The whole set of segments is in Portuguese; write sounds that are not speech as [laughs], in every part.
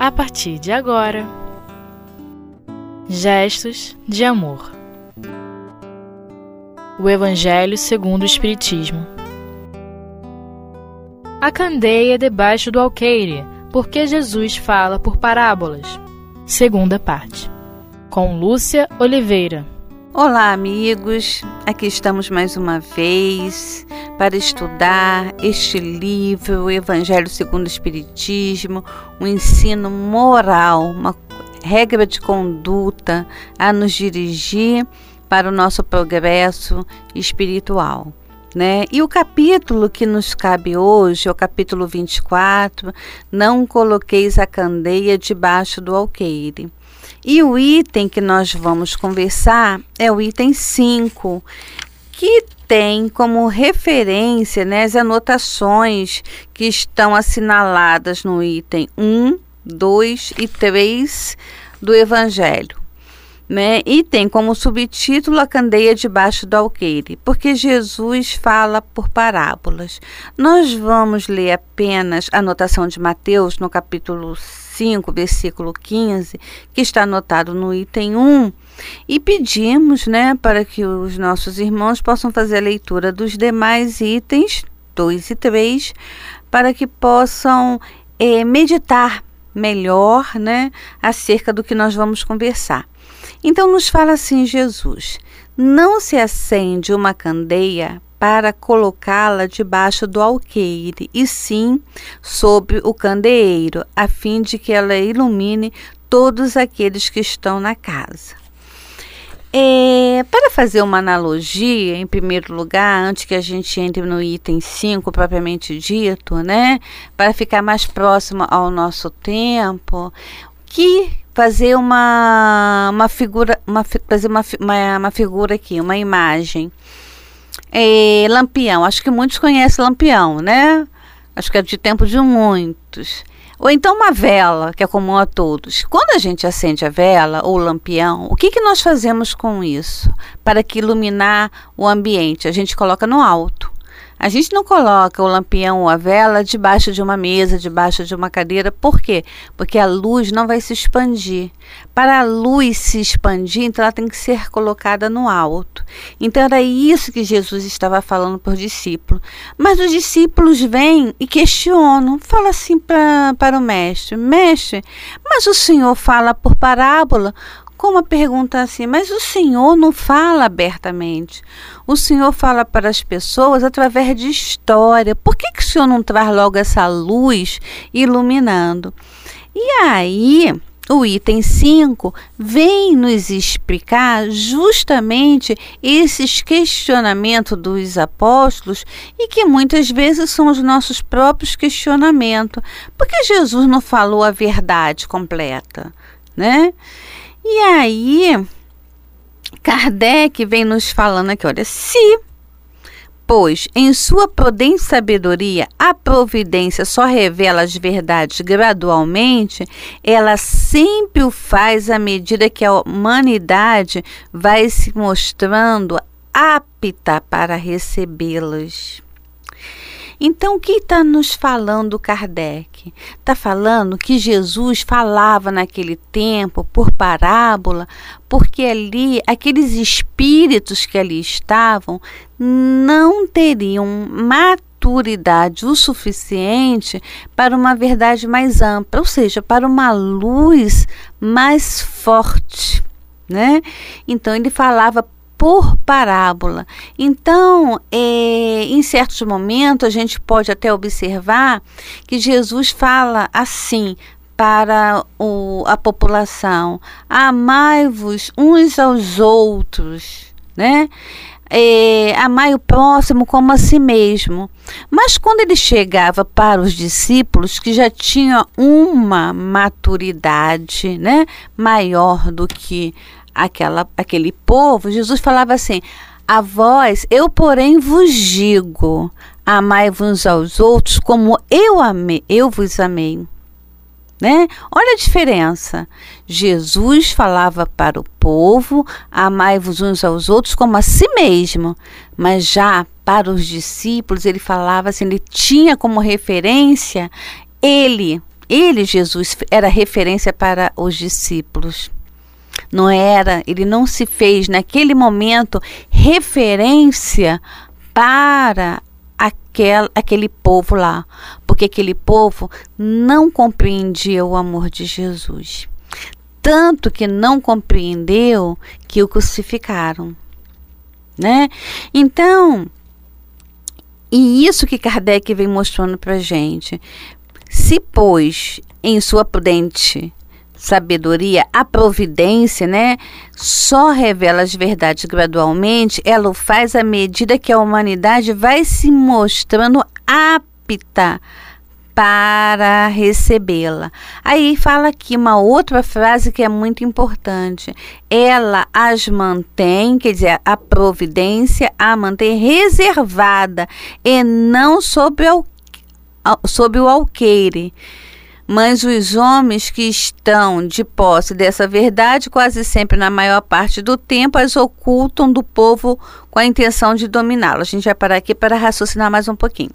a partir de agora. Gestos de amor. O Evangelho segundo o Espiritismo. A candeia debaixo do alqueire, porque Jesus fala por parábolas. Segunda parte. Com Lúcia Oliveira. Olá, amigos. Aqui estamos mais uma vez para estudar este livro, o Evangelho segundo o Espiritismo, um ensino moral, uma regra de conduta a nos dirigir para o nosso progresso espiritual. Né? E o capítulo que nos cabe hoje, é o capítulo 24, não coloqueis a candeia debaixo do alqueire. E o item que nós vamos conversar é o item 5, que tem como referência né, as anotações que estão assinaladas no item 1, 2 e 3 do Evangelho. Né? E tem como subtítulo a candeia debaixo do alqueire, porque Jesus fala por parábolas. Nós vamos ler apenas a anotação de Mateus no capítulo 5, versículo 15, que está anotado no item 1, e pedimos né, para que os nossos irmãos possam fazer a leitura dos demais itens, 2 e 3, para que possam é, meditar melhor né, acerca do que nós vamos conversar. Então, nos fala assim Jesus: não se acende uma candeia para colocá-la debaixo do alqueire, e sim sobre o candeeiro, a fim de que ela ilumine todos aqueles que estão na casa. É, para fazer uma analogia, em primeiro lugar, antes que a gente entre no item 5 propriamente dito, né, para ficar mais próximo ao nosso tempo, que fazer uma, uma figura, uma, fazer uma, uma, uma figura aqui, uma imagem. É, lampião, acho que muitos conhecem Lampião, né? Acho que é de tempo de muitos. Ou então uma vela, que é comum a todos. Quando a gente acende a vela ou o lampião, o que, que nós fazemos com isso? Para que iluminar o ambiente, a gente coloca no alto. A gente não coloca o lampião ou a vela debaixo de uma mesa, debaixo de uma cadeira. Por quê? Porque a luz não vai se expandir. Para a luz se expandir, então ela tem que ser colocada no alto. Então era isso que Jesus estava falando para os discípulos. Mas os discípulos vêm e questionam, fala assim pra, para o mestre: Mestre, mas o Senhor fala por parábola? Com uma pergunta assim: Mas o Senhor não fala abertamente. O Senhor fala para as pessoas através de história. Por que, que o Senhor não traz logo essa luz iluminando? E aí. O item 5 vem nos explicar justamente esses questionamentos dos apóstolos e que muitas vezes são os nossos próprios questionamentos. Por que Jesus não falou a verdade completa, né? E aí, Kardec vem nos falando aqui, olha, se pois em sua prudente sabedoria a providência só revela as verdades gradualmente, ela sempre o faz à medida que a humanidade vai se mostrando apta para recebê-las. Então, o que está nos falando Kardec? Está falando que Jesus falava naquele tempo por parábola, porque ali, aqueles espíritos que ali estavam não teriam maturidade o suficiente para uma verdade mais ampla, ou seja, para uma luz mais forte. Né? Então ele falava por parábola. Então, é, em certos momentos, a gente pode até observar que Jesus fala assim para o, a população: amai-vos uns aos outros, né? É, amai o próximo como a si mesmo. Mas quando ele chegava para os discípulos que já tinham uma maturidade né, maior do que aquela, aquele povo, Jesus falava assim: A vós, eu, porém, vos digo, amai-vos aos outros como eu amei, eu vos amei. Né? Olha a diferença. Jesus falava para o povo: amai-vos uns aos outros como a si mesmo. Mas já para os discípulos, ele falava assim: ele tinha como referência ele, Ele, Jesus, era referência para os discípulos. Não era, ele não se fez naquele momento referência para aquel, aquele povo lá, porque aquele povo não compreendia o amor de Jesus. Tanto que não compreendeu que o crucificaram. Né? Então, e isso que Kardec vem mostrando para gente. Se, pois, em sua prudente sabedoria, a providência, né, só revela as verdades gradualmente, ela o faz à medida que a humanidade vai se mostrando apta para recebê-la. Aí fala aqui uma outra frase que é muito importante. Ela as mantém, quer dizer, a providência a mantém reservada e não sob o, sob o alqueire. Mas os homens que estão de posse dessa verdade, quase sempre, na maior parte do tempo, as ocultam do povo com a intenção de dominá-lo. A gente vai parar aqui para raciocinar mais um pouquinho.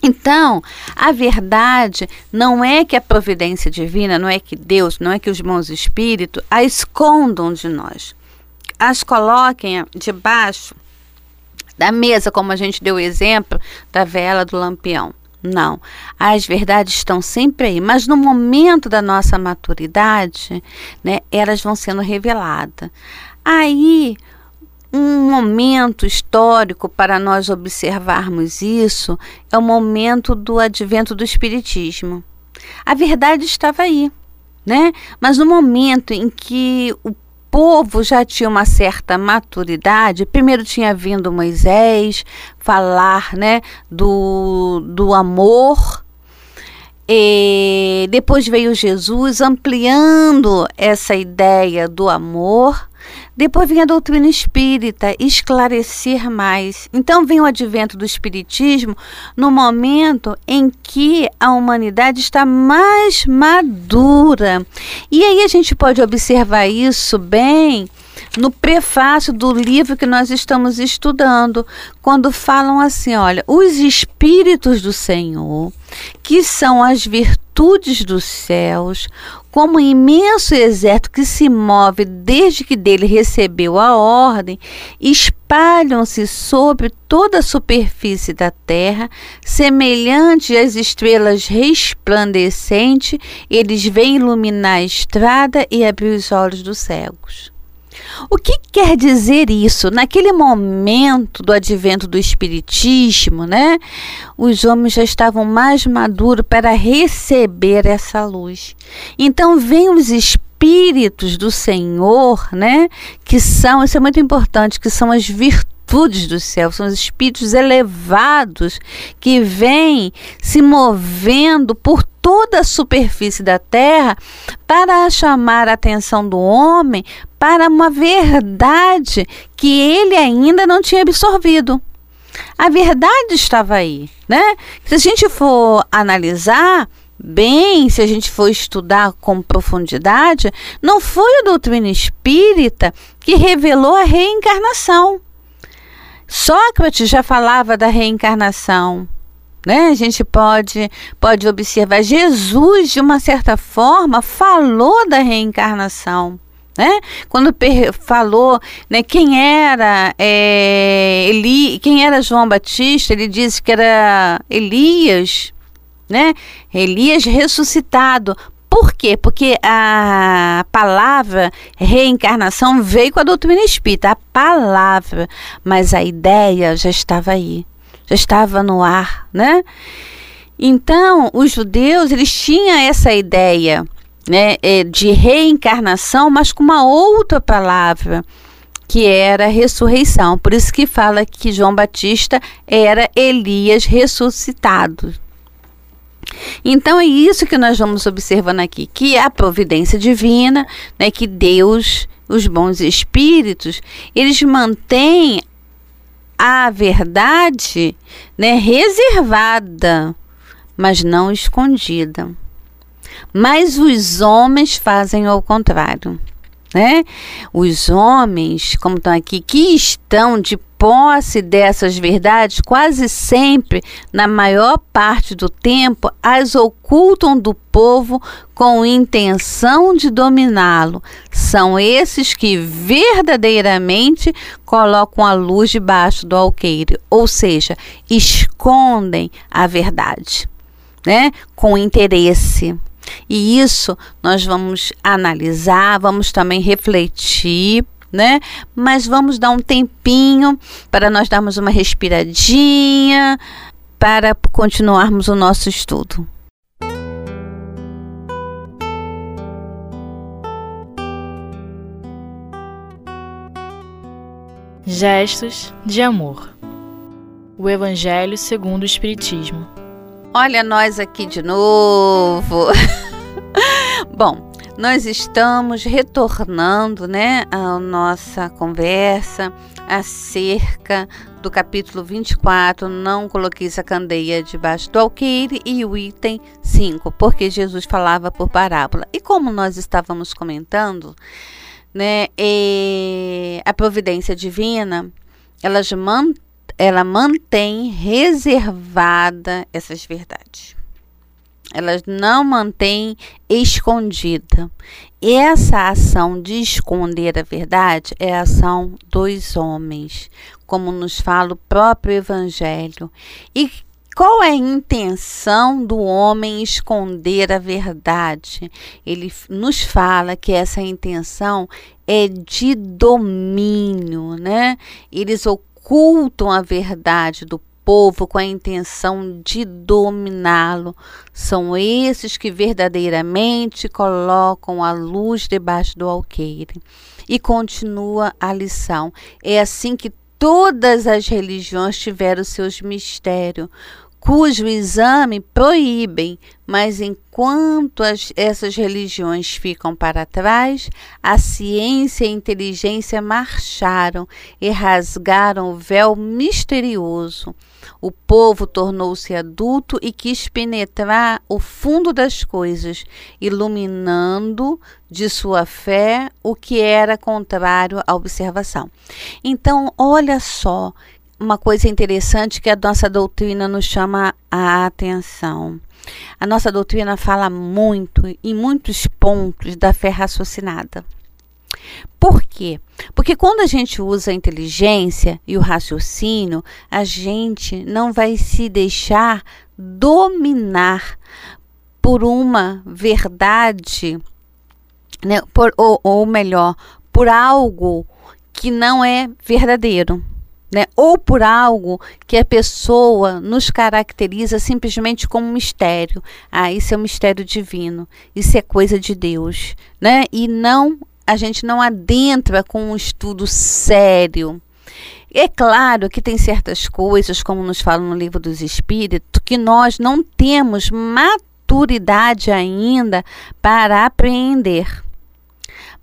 Então, a verdade não é que a providência divina, não é que Deus, não é que os bons espíritos a escondam de nós. As coloquem debaixo da mesa, como a gente deu o exemplo da vela do lampião. Não. As verdades estão sempre aí, mas no momento da nossa maturidade, né, elas vão sendo reveladas. Aí, um momento histórico para nós observarmos isso é o momento do advento do Espiritismo. A verdade estava aí, né? Mas no momento em que o povo já tinha uma certa maturidade. Primeiro tinha vindo Moisés falar, né, do, do amor. E depois veio Jesus ampliando essa ideia do amor. Depois vem a doutrina espírita esclarecer mais. Então vem o advento do espiritismo no momento em que a humanidade está mais madura. E aí a gente pode observar isso bem no prefácio do livro que nós estamos estudando, quando falam assim, olha, os espíritos do Senhor, que são as virtudes dos céus, como um imenso exército que se move desde que dele recebeu a ordem, espalham-se sobre toda a superfície da terra, semelhantes às estrelas resplandecentes, eles vêm iluminar a estrada e abrir os olhos dos cegos. O que quer dizer isso? Naquele momento do advento do Espiritismo, né, os homens já estavam mais maduros para receber essa luz. Então, vem os espíritos do Senhor, né, que são, isso é muito importante, que são as virtudes do céu, são os espíritos elevados que vêm se movendo por toda a superfície da terra para chamar a atenção do homem para uma verdade que ele ainda não tinha absorvido. A verdade estava aí, né? Se a gente for analisar bem, se a gente for estudar com profundidade, não foi a doutrina espírita que revelou a reencarnação. Sócrates já falava da reencarnação. Né? A gente pode, pode observar, Jesus, de uma certa forma, falou da reencarnação. Né? Quando falou né, quem era é, Eli, quem era João Batista, ele disse que era Elias, né? Elias ressuscitado. Por quê? Porque a palavra reencarnação veio com a doutrina espírita, a palavra, mas a ideia já estava aí já estava no ar, né? Então, os judeus, eles tinham essa ideia, né, é, de reencarnação, mas com uma outra palavra, que era ressurreição. Por isso que fala que João Batista era Elias ressuscitado. Então é isso que nós vamos observando aqui, que a providência divina, né, que Deus, os bons espíritos, eles mantêm a verdade né, reservada, mas não escondida. Mas os homens fazem ao contrário. Né? Os homens, como estão aqui, que estão de posse dessas verdades, quase sempre, na maior parte do tempo, as ocultam do povo com intenção de dominá-lo. São esses que verdadeiramente colocam a luz debaixo do alqueire, ou seja, escondem a verdade, né? Com interesse. E isso nós vamos analisar, vamos também refletir né? Mas vamos dar um tempinho para nós darmos uma respiradinha para continuarmos o nosso estudo. Gestos de amor. O Evangelho segundo o Espiritismo. Olha nós aqui de novo. [laughs] Bom, nós estamos retornando, né, a nossa conversa acerca do capítulo 24, não coloquei essa candeia debaixo do alqueire, e o item 5, porque Jesus falava por parábola. E como nós estávamos comentando, né, a providência divina, ela, ela mantém reservada essas verdades elas não mantêm escondida. E essa ação de esconder a verdade é a ação dos homens, como nos fala o próprio Evangelho. E qual é a intenção do homem esconder a verdade? Ele nos fala que essa intenção é de domínio, né? Eles ocultam a verdade do povo com a intenção de dominá-lo. São esses que verdadeiramente colocam a luz debaixo do alqueire. E continua a lição. É assim que todas as religiões tiveram seus mistérios cujo exame proíbem, mas enquanto as, essas religiões ficam para trás, a ciência e a inteligência marcharam e rasgaram o véu misterioso. O povo tornou-se adulto e quis penetrar o fundo das coisas, iluminando de sua fé o que era contrário à observação. Então, olha só uma coisa interessante que a nossa doutrina nos chama a atenção. A nossa doutrina fala muito, em muitos pontos, da fé raciocinada. Por quê? Porque quando a gente usa a inteligência e o raciocínio, a gente não vai se deixar dominar por uma verdade, né? por, ou, ou melhor, por algo que não é verdadeiro né? ou por algo que a pessoa nos caracteriza simplesmente como um mistério. Ah, isso é um mistério divino, isso é coisa de Deus, né? E não a gente não adentra com um estudo sério. É claro que tem certas coisas, como nos fala no livro dos Espíritos, que nós não temos maturidade ainda para apreender.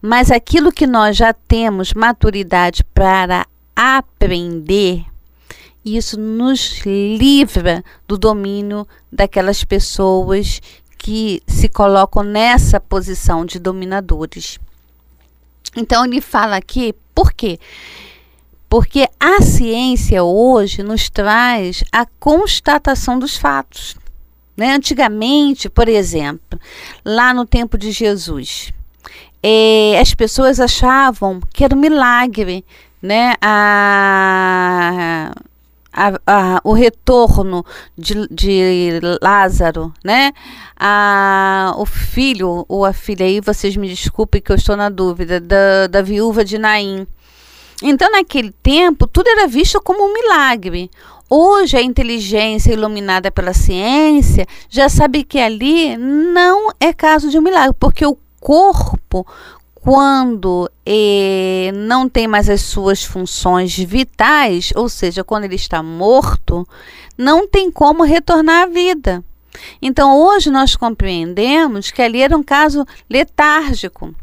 Mas aquilo que nós já temos maturidade para aprender, isso nos livra do domínio daquelas pessoas que se colocam nessa posição de dominadores. Então ele fala aqui, por quê? Porque a ciência hoje nos traz a constatação dos fatos. Né? Antigamente, por exemplo, lá no tempo de Jesus, eh, as pessoas achavam que era um milagre né, a, a, a, o retorno de, de Lázaro, né, a, o filho ou a filha aí, vocês me desculpem que eu estou na dúvida, da, da viúva de Naim. Então, naquele tempo, tudo era visto como um milagre. Hoje, a inteligência iluminada pela ciência já sabe que ali não é caso de um milagre, porque o corpo quando eh, não tem mais as suas funções vitais, ou seja, quando ele está morto, não tem como retornar à vida. Então, hoje nós compreendemos que ali era um caso letárgico.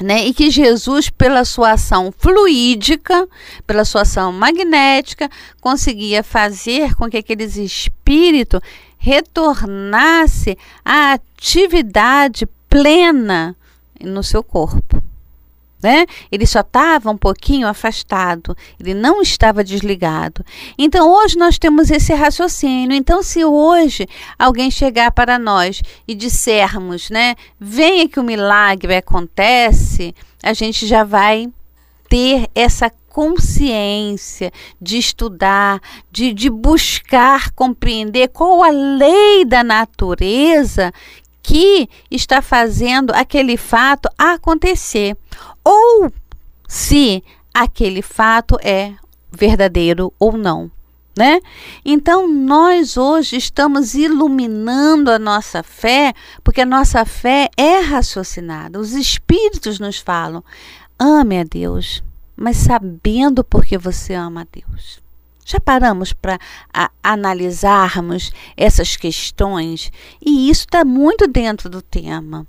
Né? E que Jesus, pela sua ação fluídica, pela sua ação magnética, conseguia fazer com que aqueles espíritos retornasse à atividade plena no seu corpo. né? Ele só estava um pouquinho afastado, ele não estava desligado. Então hoje nós temos esse raciocínio. Então, se hoje alguém chegar para nós e dissermos, né, venha que o milagre acontece, a gente já vai ter essa consciência de estudar, de, de buscar compreender qual a lei da natureza que está fazendo aquele fato acontecer ou se aquele fato é verdadeiro ou não. Né? Então, nós hoje estamos iluminando a nossa fé, porque a nossa fé é raciocinada. Os espíritos nos falam: ame a Deus, mas sabendo porque você ama a Deus. Já paramos para analisarmos essas questões e isso está muito dentro do tema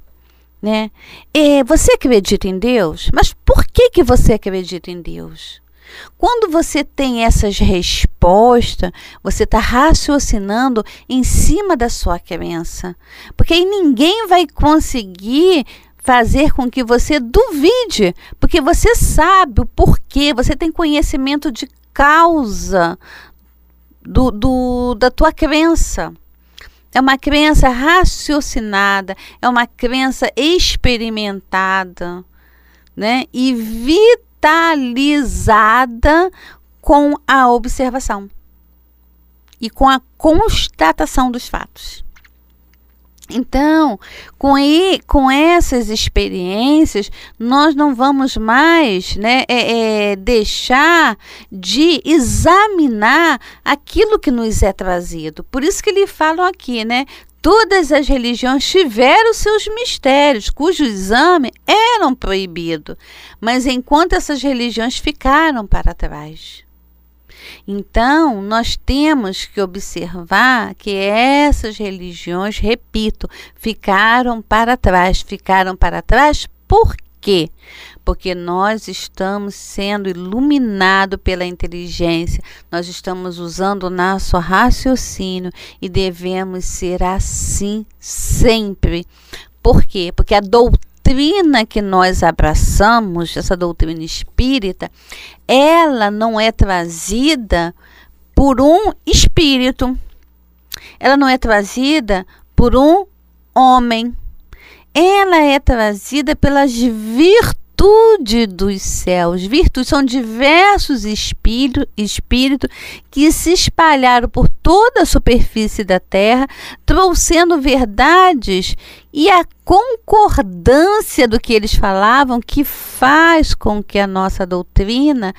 né? É, você acredita em Deus? Mas por que, que você acredita em Deus? Quando você tem essas respostas, você está raciocinando em cima da sua crença. Porque aí ninguém vai conseguir fazer com que você duvide, porque você sabe o porquê, você tem conhecimento de causa do, do, da tua crença. É uma crença raciocinada, é uma crença experimentada, né? E vitalizada com a observação e com a constatação dos fatos. Então, com, e, com essas experiências, nós não vamos mais né, é, é, deixar de examinar aquilo que nos é trazido. Por isso que ele falam aqui, né? Todas as religiões tiveram seus mistérios, cujo exame eram proibido, mas enquanto essas religiões ficaram para trás. Então, nós temos que observar que essas religiões, repito, ficaram para trás. Ficaram para trás por quê? Porque nós estamos sendo iluminados pela inteligência, nós estamos usando o nosso raciocínio e devemos ser assim sempre. Por quê? Porque a doutrina doutrina que nós abraçamos, essa doutrina espírita, ela não é trazida por um espírito. Ela não é trazida por um homem. Ela é trazida pelas virtudes virtude dos céus. Virtudes são diversos espíritos espírito que se espalharam por toda a superfície da terra, trouxendo verdades e a concordância do que eles falavam, que faz com que a nossa doutrina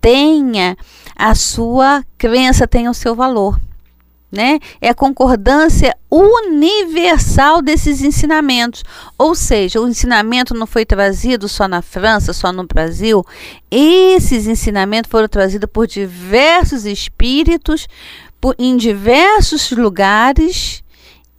tenha a sua crença, tenha o seu valor né? É a concordância universal desses ensinamentos. Ou seja, o ensinamento não foi trazido só na França, só no Brasil. Esses ensinamentos foram trazidos por diversos espíritos, por, em diversos lugares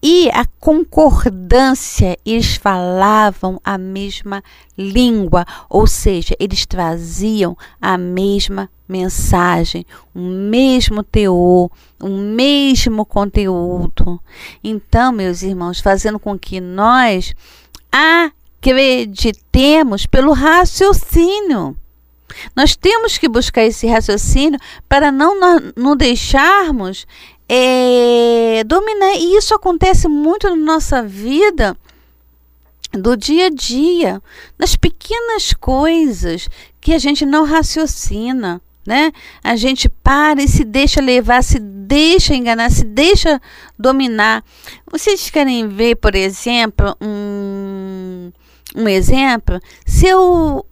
e a concordância, eles falavam a mesma língua, ou seja, eles traziam a mesma mensagem, o mesmo teor, o mesmo conteúdo. Então, meus irmãos, fazendo com que nós acreditemos pelo raciocínio. Nós temos que buscar esse raciocínio para não, não deixarmos é, dominar. E isso acontece muito na nossa vida do dia a dia, nas pequenas coisas que a gente não raciocina, né? A gente para e se deixa levar, se deixa enganar, se deixa dominar. Vocês querem ver, por exemplo, um, um exemplo? Se eu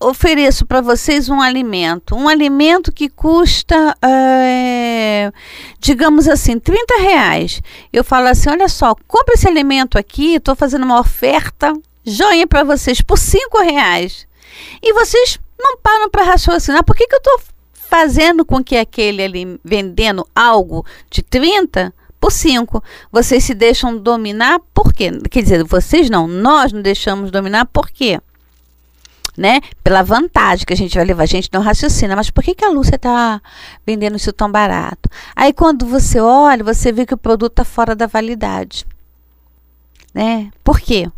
ofereço para vocês um alimento, um alimento que custa, é, digamos assim, 30 reais. Eu falo assim: olha só, compra esse alimento aqui, estou fazendo uma oferta joinha para vocês por 5 reais. E vocês não param para raciocinar, por que, que eu estou fazendo com que aquele ali vendendo algo de 30 por 5? Vocês se deixam dominar por quê? Quer dizer, vocês não, nós não deixamos dominar por quê? Né? Pela vantagem que a gente vai levar. A gente não raciocina, mas por que, que a Lúcia está vendendo isso tão barato? Aí quando você olha, você vê que o produto está fora da validade. Né? Por quê?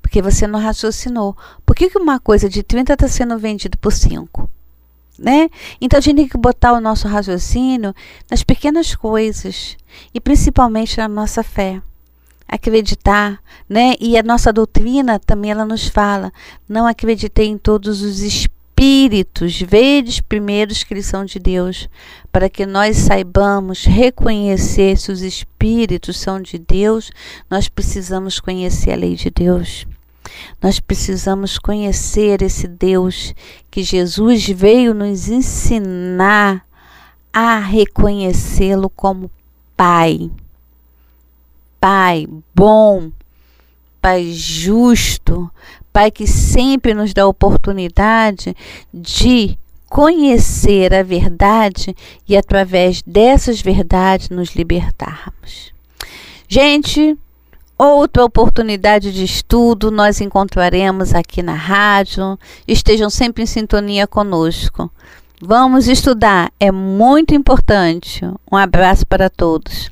Porque você não raciocinou. Por que, que uma coisa de 30 está sendo vendida por 5? Né? Então a gente tem que botar o nosso raciocínio nas pequenas coisas e principalmente na nossa fé. Acreditar, né? E a nossa doutrina também ela nos fala: não acreditei em todos os espíritos, vedes primeiros que eles são de Deus, para que nós saibamos reconhecer se os espíritos são de Deus, nós precisamos conhecer a lei de Deus. Nós precisamos conhecer esse Deus que Jesus veio nos ensinar a reconhecê-lo como Pai. Pai bom, Pai justo, Pai que sempre nos dá a oportunidade de conhecer a verdade e através dessas verdades nos libertarmos. Gente, outra oportunidade de estudo nós encontraremos aqui na rádio. Estejam sempre em sintonia conosco. Vamos estudar, é muito importante. Um abraço para todos.